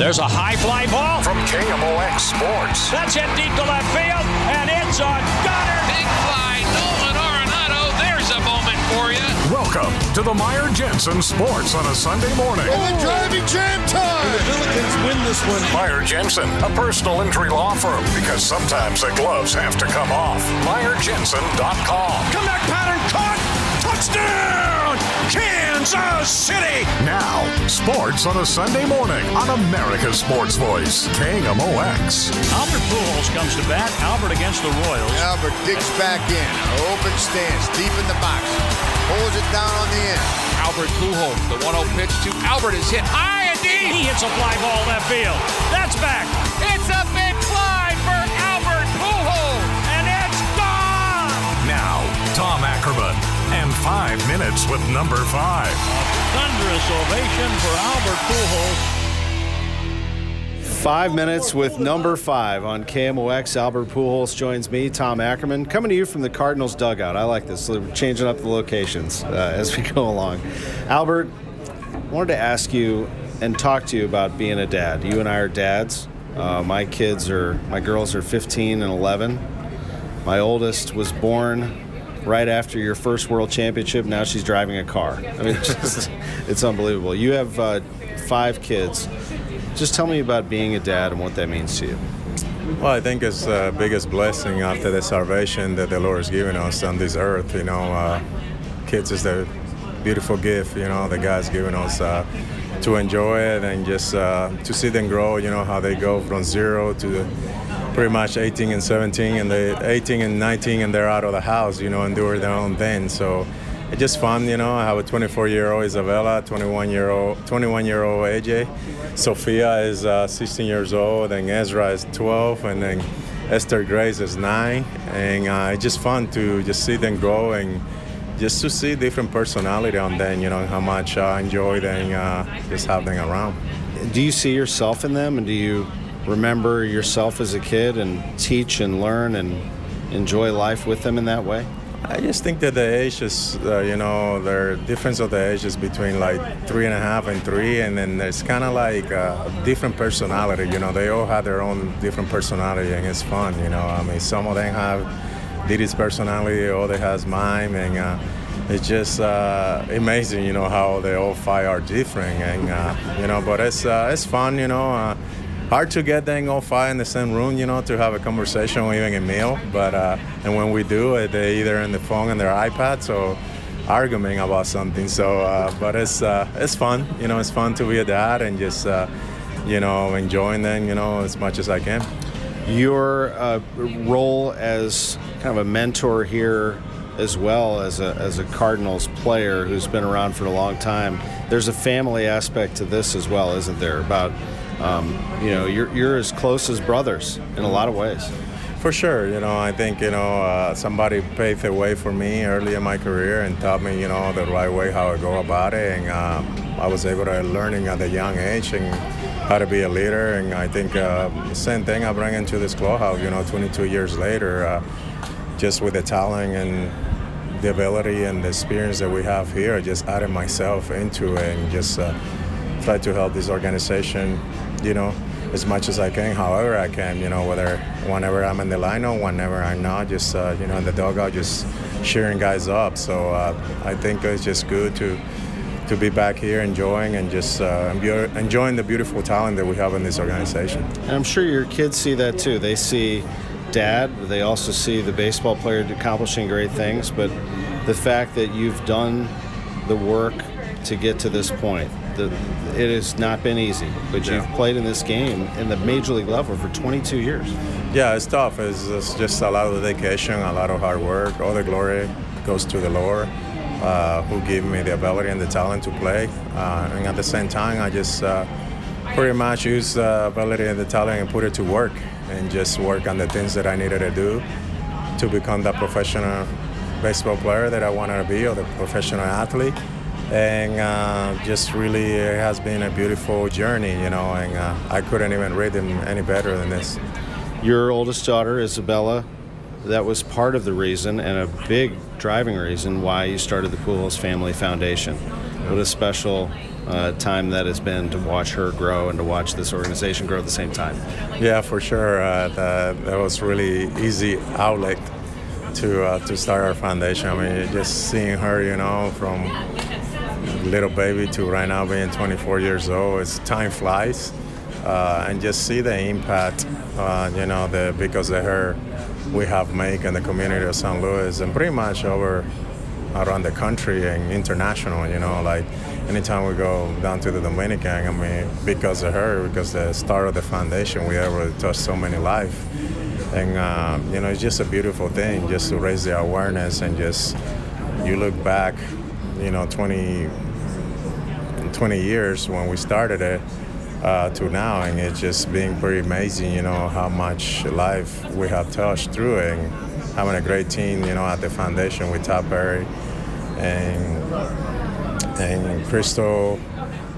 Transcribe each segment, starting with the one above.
There's a high fly ball from KMOX Sports. That's hit deep to left field, and it's a gunner. Big fly, Nolan Arenado. There's a moment for you. Welcome to the Meyer Jensen Sports on a Sunday morning. In the driving jam time. And the Billikens win this one. Meyer Jensen, a personal injury law firm, because sometimes the gloves have to come off. MeyerJensen.com. Comeback pattern caught. Touchdown! Kansas City! Now, sports on a Sunday morning on America's Sports Voice, KMOX. Albert Pujols comes to bat. Albert against the Royals. Albert digs back in. Open stance, deep in the box. Pulls it down on the end. Albert Pujols, the 1-0 pitch to Albert is hit high and deep. He hits a fly ball left field. That's back. It's a five minutes with number five. A thunderous ovation for Albert Pujols. Five minutes with number five on KMOX. Albert Pujols joins me, Tom Ackerman, coming to you from the Cardinals dugout. I like this. We're changing up the locations uh, as we go along. Albert, I wanted to ask you and talk to you about being a dad. You and I are dads. Uh, my kids are, my girls are 15 and 11. My oldest was born right after your first world championship. Now she's driving a car. I mean, it's, just, it's unbelievable. You have uh, five kids. Just tell me about being a dad and what that means to you. Well, I think it's the biggest blessing after the salvation that the Lord has given us on this earth. You know, uh, kids is the beautiful gift, you know, the God's given us uh, to enjoy it and just uh, to see them grow, you know, how they go from zero to pretty much 18 and 17 and they 18 and 19 and they're out of the house, you know, and doing their own thing. So it's just fun, you know. I have a 24 year old Isabella, 21 year old 21 year old AJ. Sophia is uh, 16 years old, and Ezra is 12, and then Esther Grace is nine. And uh, it's just fun to just see them grow and just to see different personality on them, you know, how much I enjoy them, uh, just have them around. Do you see yourself in them, and do you remember yourself as a kid and teach and learn and enjoy life with them in that way? I just think that the ages, uh, you know, the difference of the ages between like three and a half and three, and then there's kind of like a different personality. You know, they all have their own different personality, and it's fun. You know, I mean, some of them have Diddy's personality, others has mine, and uh, it's just uh, amazing. You know how they all five are different, and uh, you know, but it's uh, it's fun. You know uh, hard to get them all five in the same room, you know, to have a conversation or even a meal. But uh, and when we do it, they either on the phone and their iPads so arguing about something. So, uh, but it's uh, it's fun, you know, it's fun to be a dad and just uh, you know enjoying them, you know, as much as I can. Your uh, role as kind of a mentor here as well as a, as a Cardinals player who's been around for a long time. There's a family aspect to this as well, isn't there? About um, you know, you're, you're as close as brothers in a lot of ways. For sure, you know, I think you know uh, somebody paved the way for me early in my career and taught me, you know, the right way how I go about it, and uh, I was able to learning at a young age and how to be a leader. And I think uh, same thing I bring into this clubhouse, you know, 22 years later, uh, just with the talent and the ability and the experience that we have here, I just added myself into it and just uh, try to help this organization you know, as much as I can, however I can, you know, whether whenever I'm in the lineup, whenever I'm not, just, uh, you know, in the dugout, just cheering guys up. So uh, I think it's just good to to be back here enjoying and just uh, enjoying the beautiful talent that we have in this organization. And I'm sure your kids see that too. They see dad, they also see the baseball player accomplishing great things, but the fact that you've done the work to get to this point. The, it has not been easy, but you've played in this game in the major league level for 22 years. Yeah, it's tough. It's, it's just a lot of dedication, a lot of hard work. All the glory goes to the Lord, uh, who gave me the ability and the talent to play. Uh, and at the same time, I just uh, pretty much use the ability and the talent and put it to work and just work on the things that I needed to do to become that professional baseball player that I wanted to be or the professional athlete. And uh, just really it has been a beautiful journey, you know, and uh, I couldn't even read them any better than this. Your oldest daughter, Isabella, that was part of the reason and a big driving reason why you started the Pujols Family Foundation. What a special uh, time that has been to watch her grow and to watch this organization grow at the same time. Yeah, for sure. Uh, that, that was really easy outlet to uh, to start our foundation. I mean, just seeing her, you know, from little baby to right now being 24 years old, it's time flies, uh, and just see the impact, uh, you know, the because of her, we have made in the community of St. Louis and pretty much over around the country and international. You know, like anytime we go down to the Dominican, I mean, because of her, because the start of the foundation, we able to touch so many lives and uh, you know it's just a beautiful thing just to raise the awareness and just you look back you know 20 20 years when we started it uh, to now and it's just being pretty amazing you know how much life we have touched through it and having a great team you know at the foundation with Todd Perry and and Crystal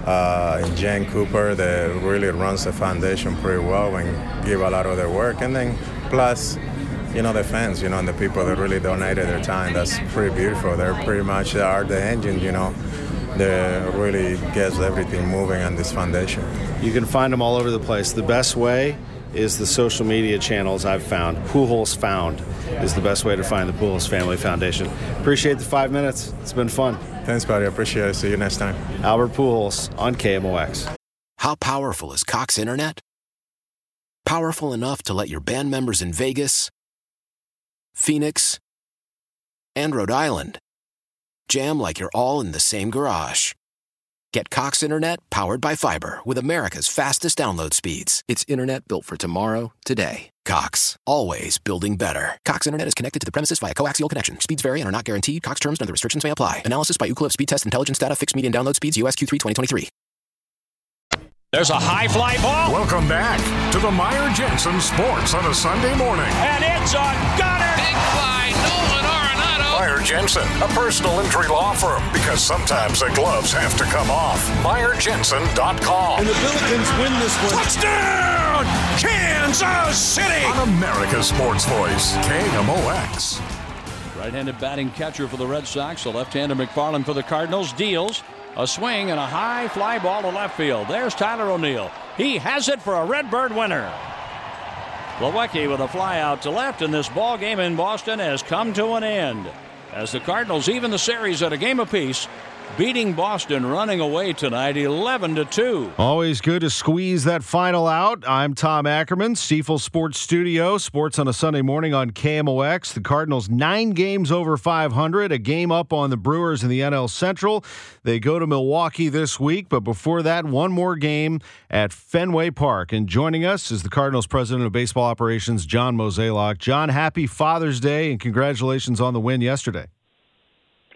uh, and Jen Cooper that really runs the foundation pretty well and give a lot of their work. And then plus you know the fans you know and the people that really donated their time. That's pretty beautiful. They're pretty much are the engine you know that really gets everything moving on this foundation you can find them all over the place the best way is the social media channels I've found. Pujols Found is the best way to find the Pujols Family Foundation. Appreciate the five minutes. It's been fun. Thanks, buddy. I appreciate it. See you next time. Albert Pujols on KMOX. How powerful is Cox Internet? Powerful enough to let your band members in Vegas, Phoenix, and Rhode Island jam like you're all in the same garage. Get Cox Internet powered by fiber with America's fastest download speeds. It's internet built for tomorrow, today. Cox, always building better. Cox Internet is connected to the premises via coaxial connection. Speeds vary and are not guaranteed. Cox terms and other restrictions may apply. Analysis by Ookla Speed Test Intelligence Data. Fixed median download speeds. USQ3 2023. There's a high fly ball. Welcome back to the Meyer Jensen Sports on a Sunday morning. And it's a gunner. Big fly, Nolan Arenado. Meyer Jensen, a personal injury law firm, because sometimes the gloves have to come off. MeyerJensen.com. And the Billikens win this one. Touchdown, Kansas City. On America's Sports Voice, KMOX. Right-handed batting catcher for the Red Sox. The left-handed McFarland for the Cardinals deals. A swing and a high fly ball to left field. There's Tyler O'Neill. He has it for a Redbird winner. Plawecki with a fly out to left, and this ball game in Boston has come to an end. As the Cardinals even the series at a game apiece, beating Boston, running away tonight 11 to 2. Always good to squeeze that final out. I'm Tom Ackerman, Stifel Sports Studio, sports on a Sunday morning on KMOX. The Cardinals nine games over 500, a game up on the Brewers in the NL Central. They go to Milwaukee this week, but before that, one more game at Fenway Park. And joining us is the Cardinals president of baseball operations, John Mozeliak. John, happy Father's Day and congratulations on the win yesterday.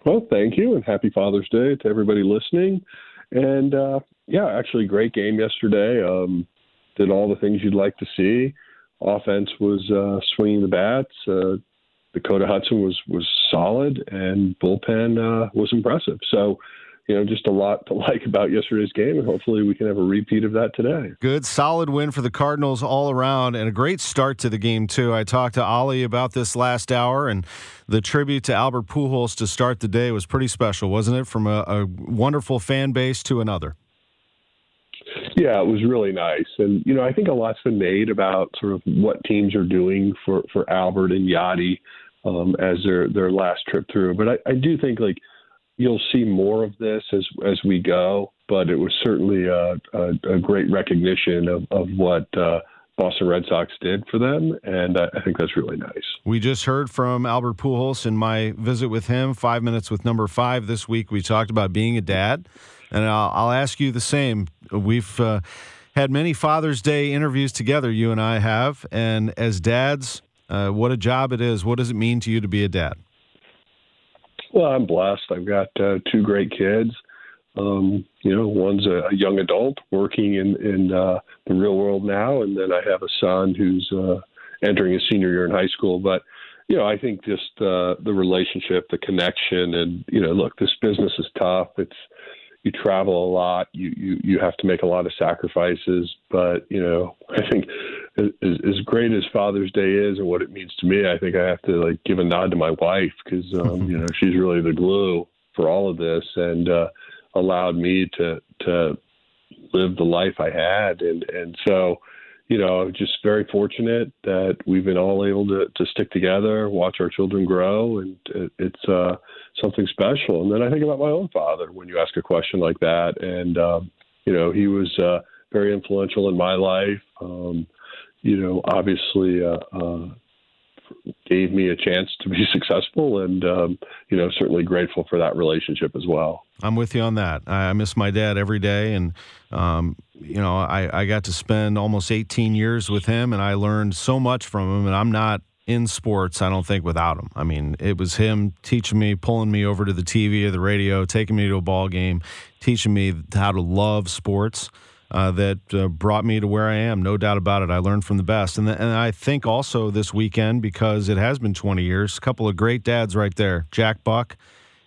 Well, thank you, and happy Father's Day to everybody listening. And uh, yeah, actually, great game yesterday. Um, did all the things you'd like to see. Offense was uh, swinging the bats. Uh, Dakota Hudson was was solid, and bullpen uh, was impressive. So you know, just a lot to like about yesterday's game, and hopefully we can have a repeat of that today. Good, solid win for the Cardinals all around, and a great start to the game too. I talked to Ali about this last hour, and the tribute to Albert Pujols to start the day was pretty special, wasn't it? From a, a wonderful fan base to another. Yeah, it was really nice, and you know, I think a lot's been made about sort of what teams are doing for for Albert and Yadi um, as their their last trip through, but I, I do think like you'll see more of this as as we go, but it was certainly a, a, a great recognition of, of what uh, Boston Red Sox did for them, and I, think that's really nice. We just heard from Albert Pujols in my visit with him, five minutes with number five this week. We talked about being a dad, and I'll, I'll ask you the same. We've uh, had many Father's Day interviews together, you and I have, and as dads, uh, what a job it is. What does it mean to you to be a dad? Well, I'm blessed. I've got uh, two great kids. Um, you know, one's a, a young adult working in in uh, the real world now, and then I have a son who's uh, entering his senior year in high school. But you know, I think just uh, the relationship, the connection, and you know, look, this business is tough. It's you travel a lot. You you you have to make a lot of sacrifices. But you know, I think as, as great as Father's Day is and what it means to me, I think I have to like give a nod to my wife because um, you know she's really the glue for all of this and uh, allowed me to to live the life I had, and and so you know, just very fortunate that we've been all able to, to stick together, watch our children grow, and it, it's uh, something special. And then I think about my own father when you ask a question like that, and um, you know, he was uh, very influential in my life. Um, you know, obviously uh, uh, gave me a chance to be successful, and um, you know, certainly grateful for that relationship as well. I'm with you on that. I miss my dad every day, and um, you know, I, I got to spend almost 18 years with him, and I learned so much from him. And I'm not in sports, I don't think, without him. I mean, it was him teaching me, pulling me over to the TV or the radio, taking me to a ball game, teaching me how to love sports uh, that uh, brought me to where I am. No doubt about it. I learned from the best. And, and I think also this weekend, because it has been 20 years, a couple of great dads right there Jack Buck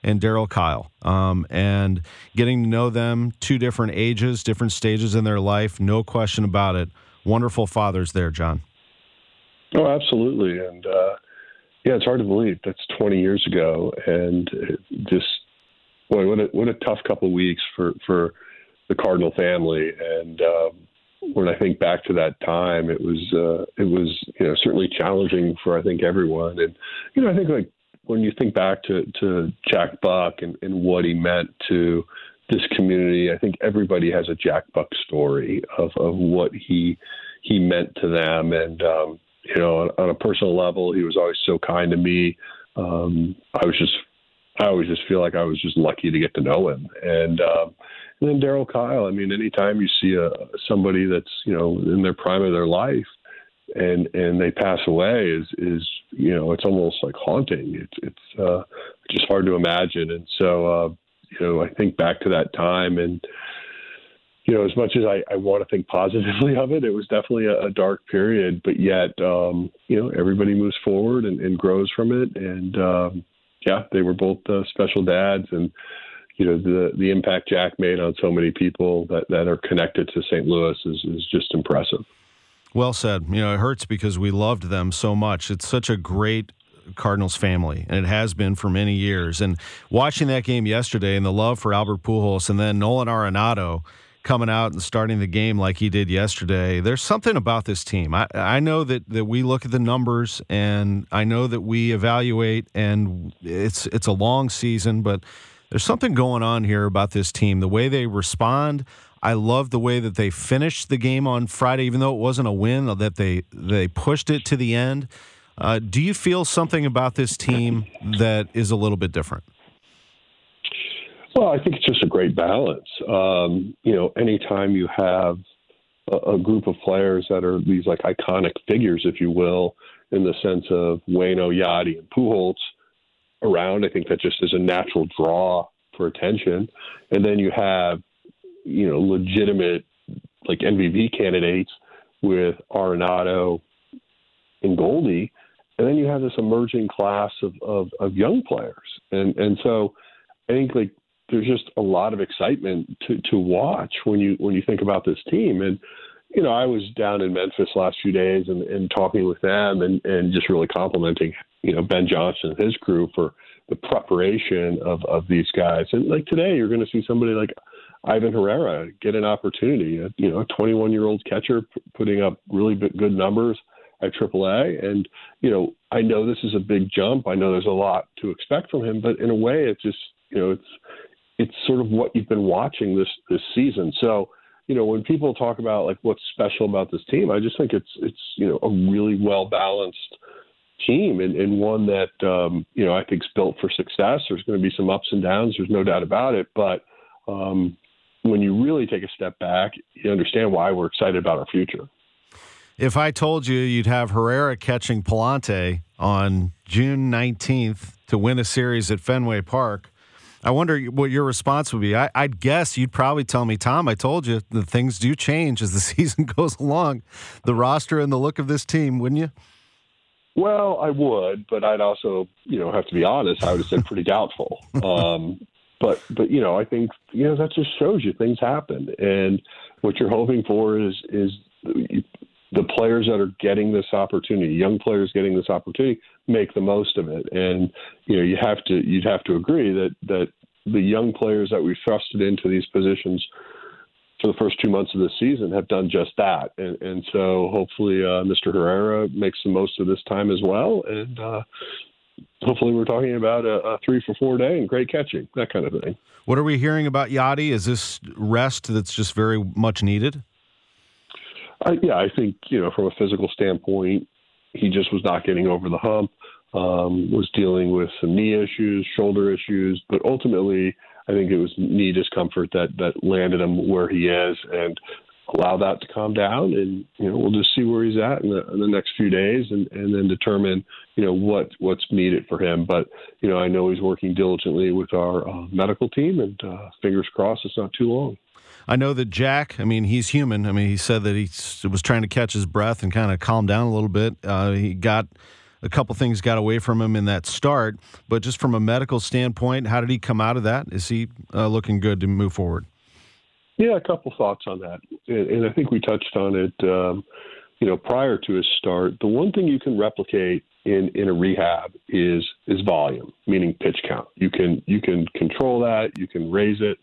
and Darryl Kile. Um, and getting to know them, two different ages, different stages in their life, no question about it. Wonderful fathers there, John. Oh, absolutely. And uh, yeah, it's hard to believe that's 20 years ago. And just, boy, what a, what a tough couple of weeks for, for, the Cardinal family. And um, when I think back to that time, it was uh, it was you know certainly challenging for I think everyone. And you know I think like when you think back to to Jack Buck and, and what he meant to this community, I think everybody has a Jack Buck story of of what he he meant to them. And um, you know on, on a personal level, he was always so kind to me. Um, I was just I always just feel like I was just lucky to get to know him. And um, and then Darryl Kile. I mean, anytime you see a somebody that's you know in their prime of their life, and and they pass away, is is you know it's almost like haunting. It's it's uh, just hard to imagine. And so uh, you know I think back to that time and. You know, as much as I, I want to think positively of it, it was definitely a, a dark period. But yet, um, you know, everybody moves forward and, and grows from it. And um, yeah, they were both uh, special dads, and you know the the impact Jack made on so many people that that are connected to St. Louis is is just impressive. Well said. You know, it hurts because we loved them so much. It's such a great Cardinals family, and it has been for many years. And watching that game yesterday and the love for Albert Pujols and then Nolan Arenado coming out and starting the game like he did yesterday, there's something about this team. I, I know that, that we look at the numbers and I know that we evaluate, and it's it's a long season, but there's something going on here about this team. The way they respond. I love the way that they finished the game on Friday, even though it wasn't a win. That they they pushed it to the end. Uh, do you feel something about this team that is a little bit different? Well, I think it's just a great balance. Um, you know, anytime you have a, a, group of players that are these like iconic figures, if you will, in the sense of Waino, Yadi, and Pujols around, I think that just is a natural draw for attention. And then you have, you know, legitimate like MVP candidates with Arenado and Goldie, and then you have this emerging class of, of, of young players. And and so I think like there's just a lot of excitement to, to watch when you when you think about this team. And you know, I was down in Memphis last few days and, and talking with them and, and just really complimenting, you know, Ben Johnson and his crew for the preparation of, of these guys. And like today, you're going to see somebody like Ivan Herrera get an opportunity, you know, a 21 year old catcher p- putting up really good numbers at AAA. And, you know, I know this is a big jump. I know there's a lot to expect from him, but in a way, it's just, you know it's it's sort of what you've been watching this this season. So you know when people talk about like what's special about this team, I just think it's it's you know a really well balanced team and, and one that um, you know I think is built for success. There's going to be some ups and downs. There's no doubt about it. But um, when you really take a step back, you understand why we're excited about our future. If I told you you'd have Herrera catching Pallante on June 19th to win a series at Fenway Park, I wonder what your response would be. I, would guess you'd probably tell me, Tom, I told you the things do change as the season goes along, the roster and the look of this team, wouldn't you? Well, I would, but I'd also, you know, have to be honest. I would have said pretty doubtful. Um, but, but you know, I think you know that just shows you things happen, and what you're hoping for is is the players that are getting this opportunity, young players getting this opportunity, make the most of it. And you know, you have to you'd have to agree that that the young players that we thrusted into these positions for the first two months of the season have done just that. And, and so hopefully uh, Mr. Herrera makes the most of this time as well. And uh, hopefully we're talking about a, a, three for four day and great catching, that kind of thing. What are we hearing about Yadi? Is this rest that's just very much needed? I, yeah, I think, you know, from a physical standpoint, he just was not getting over the hump, um, was dealing with some knee issues, shoulder issues, but ultimately – I think it was knee discomfort that that landed him where he is, and allow that to calm down, and you know we'll just see where he's at in the, in the next few days, and and then determine you know what what's needed for him. But you know I know he's working diligently with our uh, medical team, and uh, fingers crossed it's not too long. I know that Jack, I mean, he's human. I mean, he said that he was trying to catch his breath and kind of calm down a little bit. Uh, he got a couple things got away from him in that start. But just from a medical standpoint, how did he come out of that? Is he uh, looking good to move forward? Yeah, a couple thoughts on that, and, and I think we touched on it. Um, you know, prior to his start, the one thing you can replicate in in a rehab is is volume, meaning pitch count. You can you can control that, you can raise it.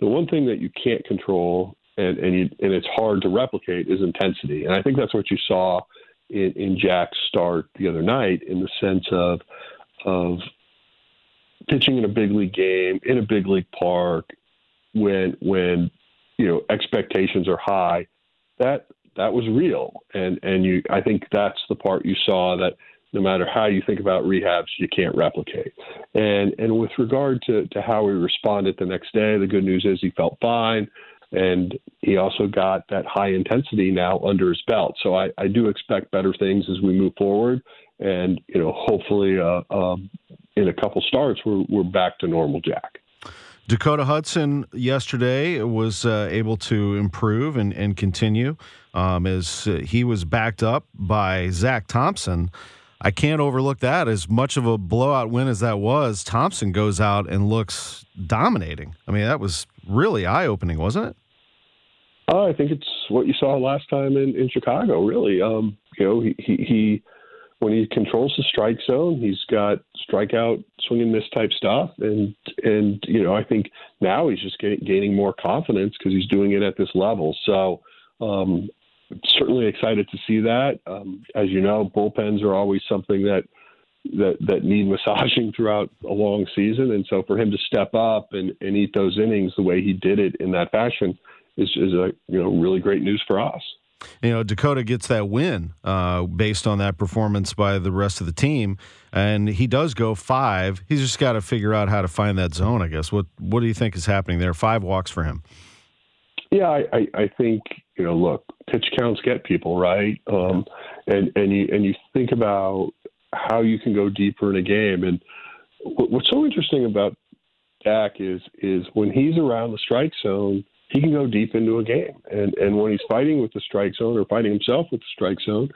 The one thing that you can't control and and, you, and it's hard to replicate is intensity. And I think that's what you saw in, in Jack's start the other night in the sense of of pitching in a big league game in a big league park when when you know expectations are high that that was real and and you I think that's the part you saw that no matter how you think about rehabs you can't replicate and and with regard to to how he responded the next day the good news is he felt fine and he also got that high intensity now under his belt. So I, I do expect better things as we move forward, and you know, hopefully, uh, um, in a couple starts, we're we're back to normal, Jack. Dakota Hudson yesterday was uh, able to improve and, and continue um, as he was backed up by Zach Thompson. I can't overlook that. As much of a blowout win as that was, Thompson goes out and looks dominating. I mean, that was really eye opening, wasn't it? Uh, I think it's what you saw last time in, in Chicago. Really, um, you know, he, he, he when he controls the strike zone, he's got strikeout, swing and miss type stuff, and and you know, I think now he's just gaining more confidence because he's doing it at this level. So, um, certainly excited to see that. Um, as you know, bullpens are always something that that that need massaging throughout a long season. And so for him to step up and, and eat those innings the way he did it in that fashion is is a you know really great news for us. You know, Dakota gets that win uh, based on that performance by the rest of the team, and he does go five. He's just got to figure out how to find that zone. I guess. What What do you think is happening there? Five walks for him. Yeah, I, I, I think you know. Look, pitch counts get people right, um, and and you and you think about how you can go deeper in a game. And what's so interesting about Dak is is when he's around the strike zone, he can go deep into a game. And and when he's fighting with the strike zone or fighting himself with the strike zone,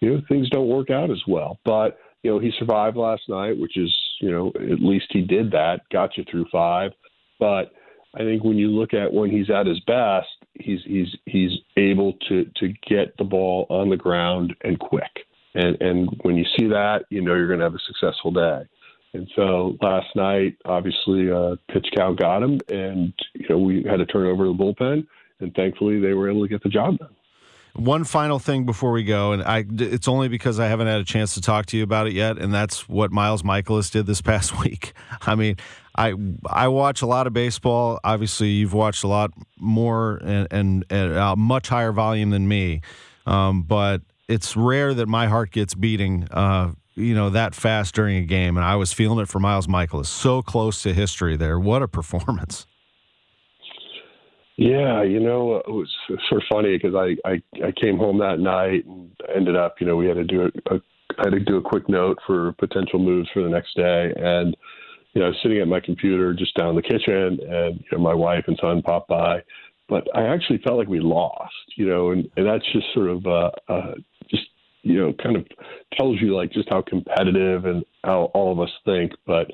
you know things don't work out as well. But you know he survived last night, which is you know at least he did that, got you through five. But I think when you look at when he's at his best, he's he's he's able to to get the ball on the ground and quick. And and when you see that, you know you're going to have a successful day. And so last night, obviously, uh, pitch count got him, and you know we had to turn over to the bullpen, and thankfully they were able to get the job done. One final thing before we go, and I, it's only because I haven't had a chance to talk to you about it yet, and that's what Miles Mikolas did this past week. I mean, I I watch a lot of baseball. Obviously, you've watched a lot more and, and, and a much higher volume than me, um, but it's rare that my heart gets beating. Uh, you know that fast during a game, and I was feeling it for Miles Mikolas. So close to history there. What a performance! Yeah, you know, it was sort of funny because I, I I came home that night and ended up, you know, we had to do a, a I had to do a quick note for potential moves for the next day, and you know, sitting at my computer just down in the kitchen, and you know, my wife and son popped by, but I actually felt like we lost, you know, and, and that's just sort of uh, uh, just you know, kind of tells you like just how competitive and how all of us think, but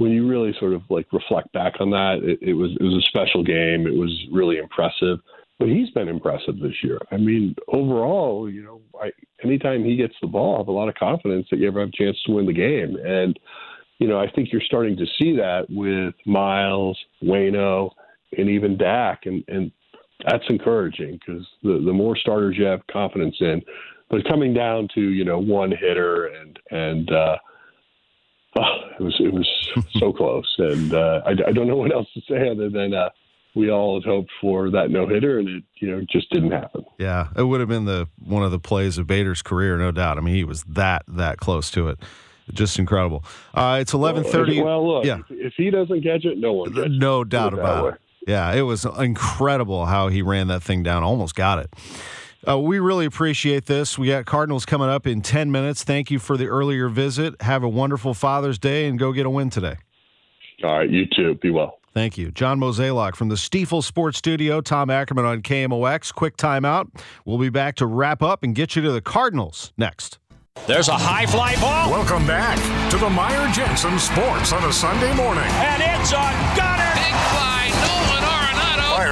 when you really sort of like reflect back on that, it, it was it was a special game. It was really impressive. But he's been impressive this year. I mean, overall, you know, I, anytime he gets the ball, I have a lot of confidence that you ever have a chance to win the game. And you know, I think you're starting to see that with Miles, Waino, and even Dak, and and that's encouraging because the the more starters you have confidence in, but coming down to you know one hitter and and uh, oh, it was it was so close, and uh, I, I don't know what else to say other than uh, we all had hoped for that no hitter, and it you know just didn't happen. Yeah, it would have been the one of the plays of Bader's career, no doubt. I mean, he was that that close to it. Just incredible. Uh, it's eleven thirty. Well, look, yeah. if, if, he doesn't catch it, no one. no doubt about it. Yeah, it was incredible how he ran that thing down. Almost got it. Uh, we really appreciate this. We got Cardinals coming up in 10 minutes. Thank you for the earlier visit. Have a wonderful Father's Day and go get a win today. All right, you too. Be well. Thank you. John Mozeliak from the Stifel Sports Studio, Tom Ackerman on KMOX. Quick timeout. We'll be back to wrap up and get you to the Cardinals next. There's a high fly ball. Welcome back to the Meyer Jensen Sports on a Sunday morning. And it's a gunner. Big fly, Nolan Arenado.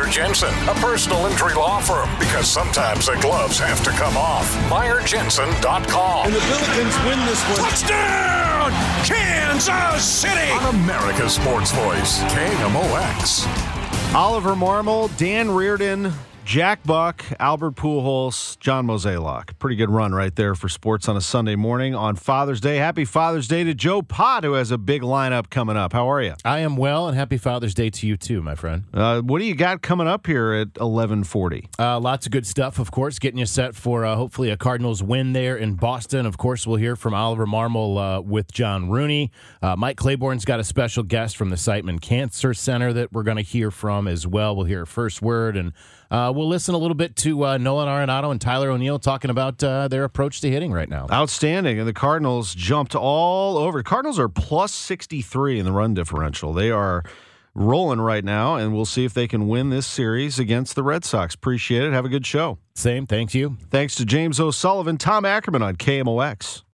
Meyer Jensen, a personal injury law firm, because sometimes the gloves have to come off. MeyerJensen.com. And the Billikens win this one. Touchdown! Kansas City! On America's Sports Voice, KMOX. Oliver Marmol, Dan Reardon, Jack Buck, Albert Pujols, John Mozeliak. Pretty good run right there for sports on a Sunday morning on Father's Day. Happy Father's Day to Joe Pott, who has a big lineup coming up. How are you? I am well, and happy Father's Day to you too, my friend. Uh, what do you got coming up here at eleven forty? Uh, lots of good stuff, of course. Getting you set for uh, hopefully a Cardinals win there in Boston. Of course, we'll hear from Oliver Marmol uh, with John Rooney. Uh, Mike Claiborne's got a special guest from the Siteman Cancer Center that we're going to hear from as well. We'll hear first word and. Uh, we'll listen a little bit to uh, Nolan Arenado and Tyler O'Neill talking about uh, their approach to hitting right now. Outstanding. And the Cardinals jumped all over. Cardinals are plus 63 in the run differential. They are rolling right now, and we'll see if they can win this series against the Red Sox. Appreciate it. Have a good show. Same. Thank you. Thanks to James O'Sullivan, Tom Ackerman on KMOX.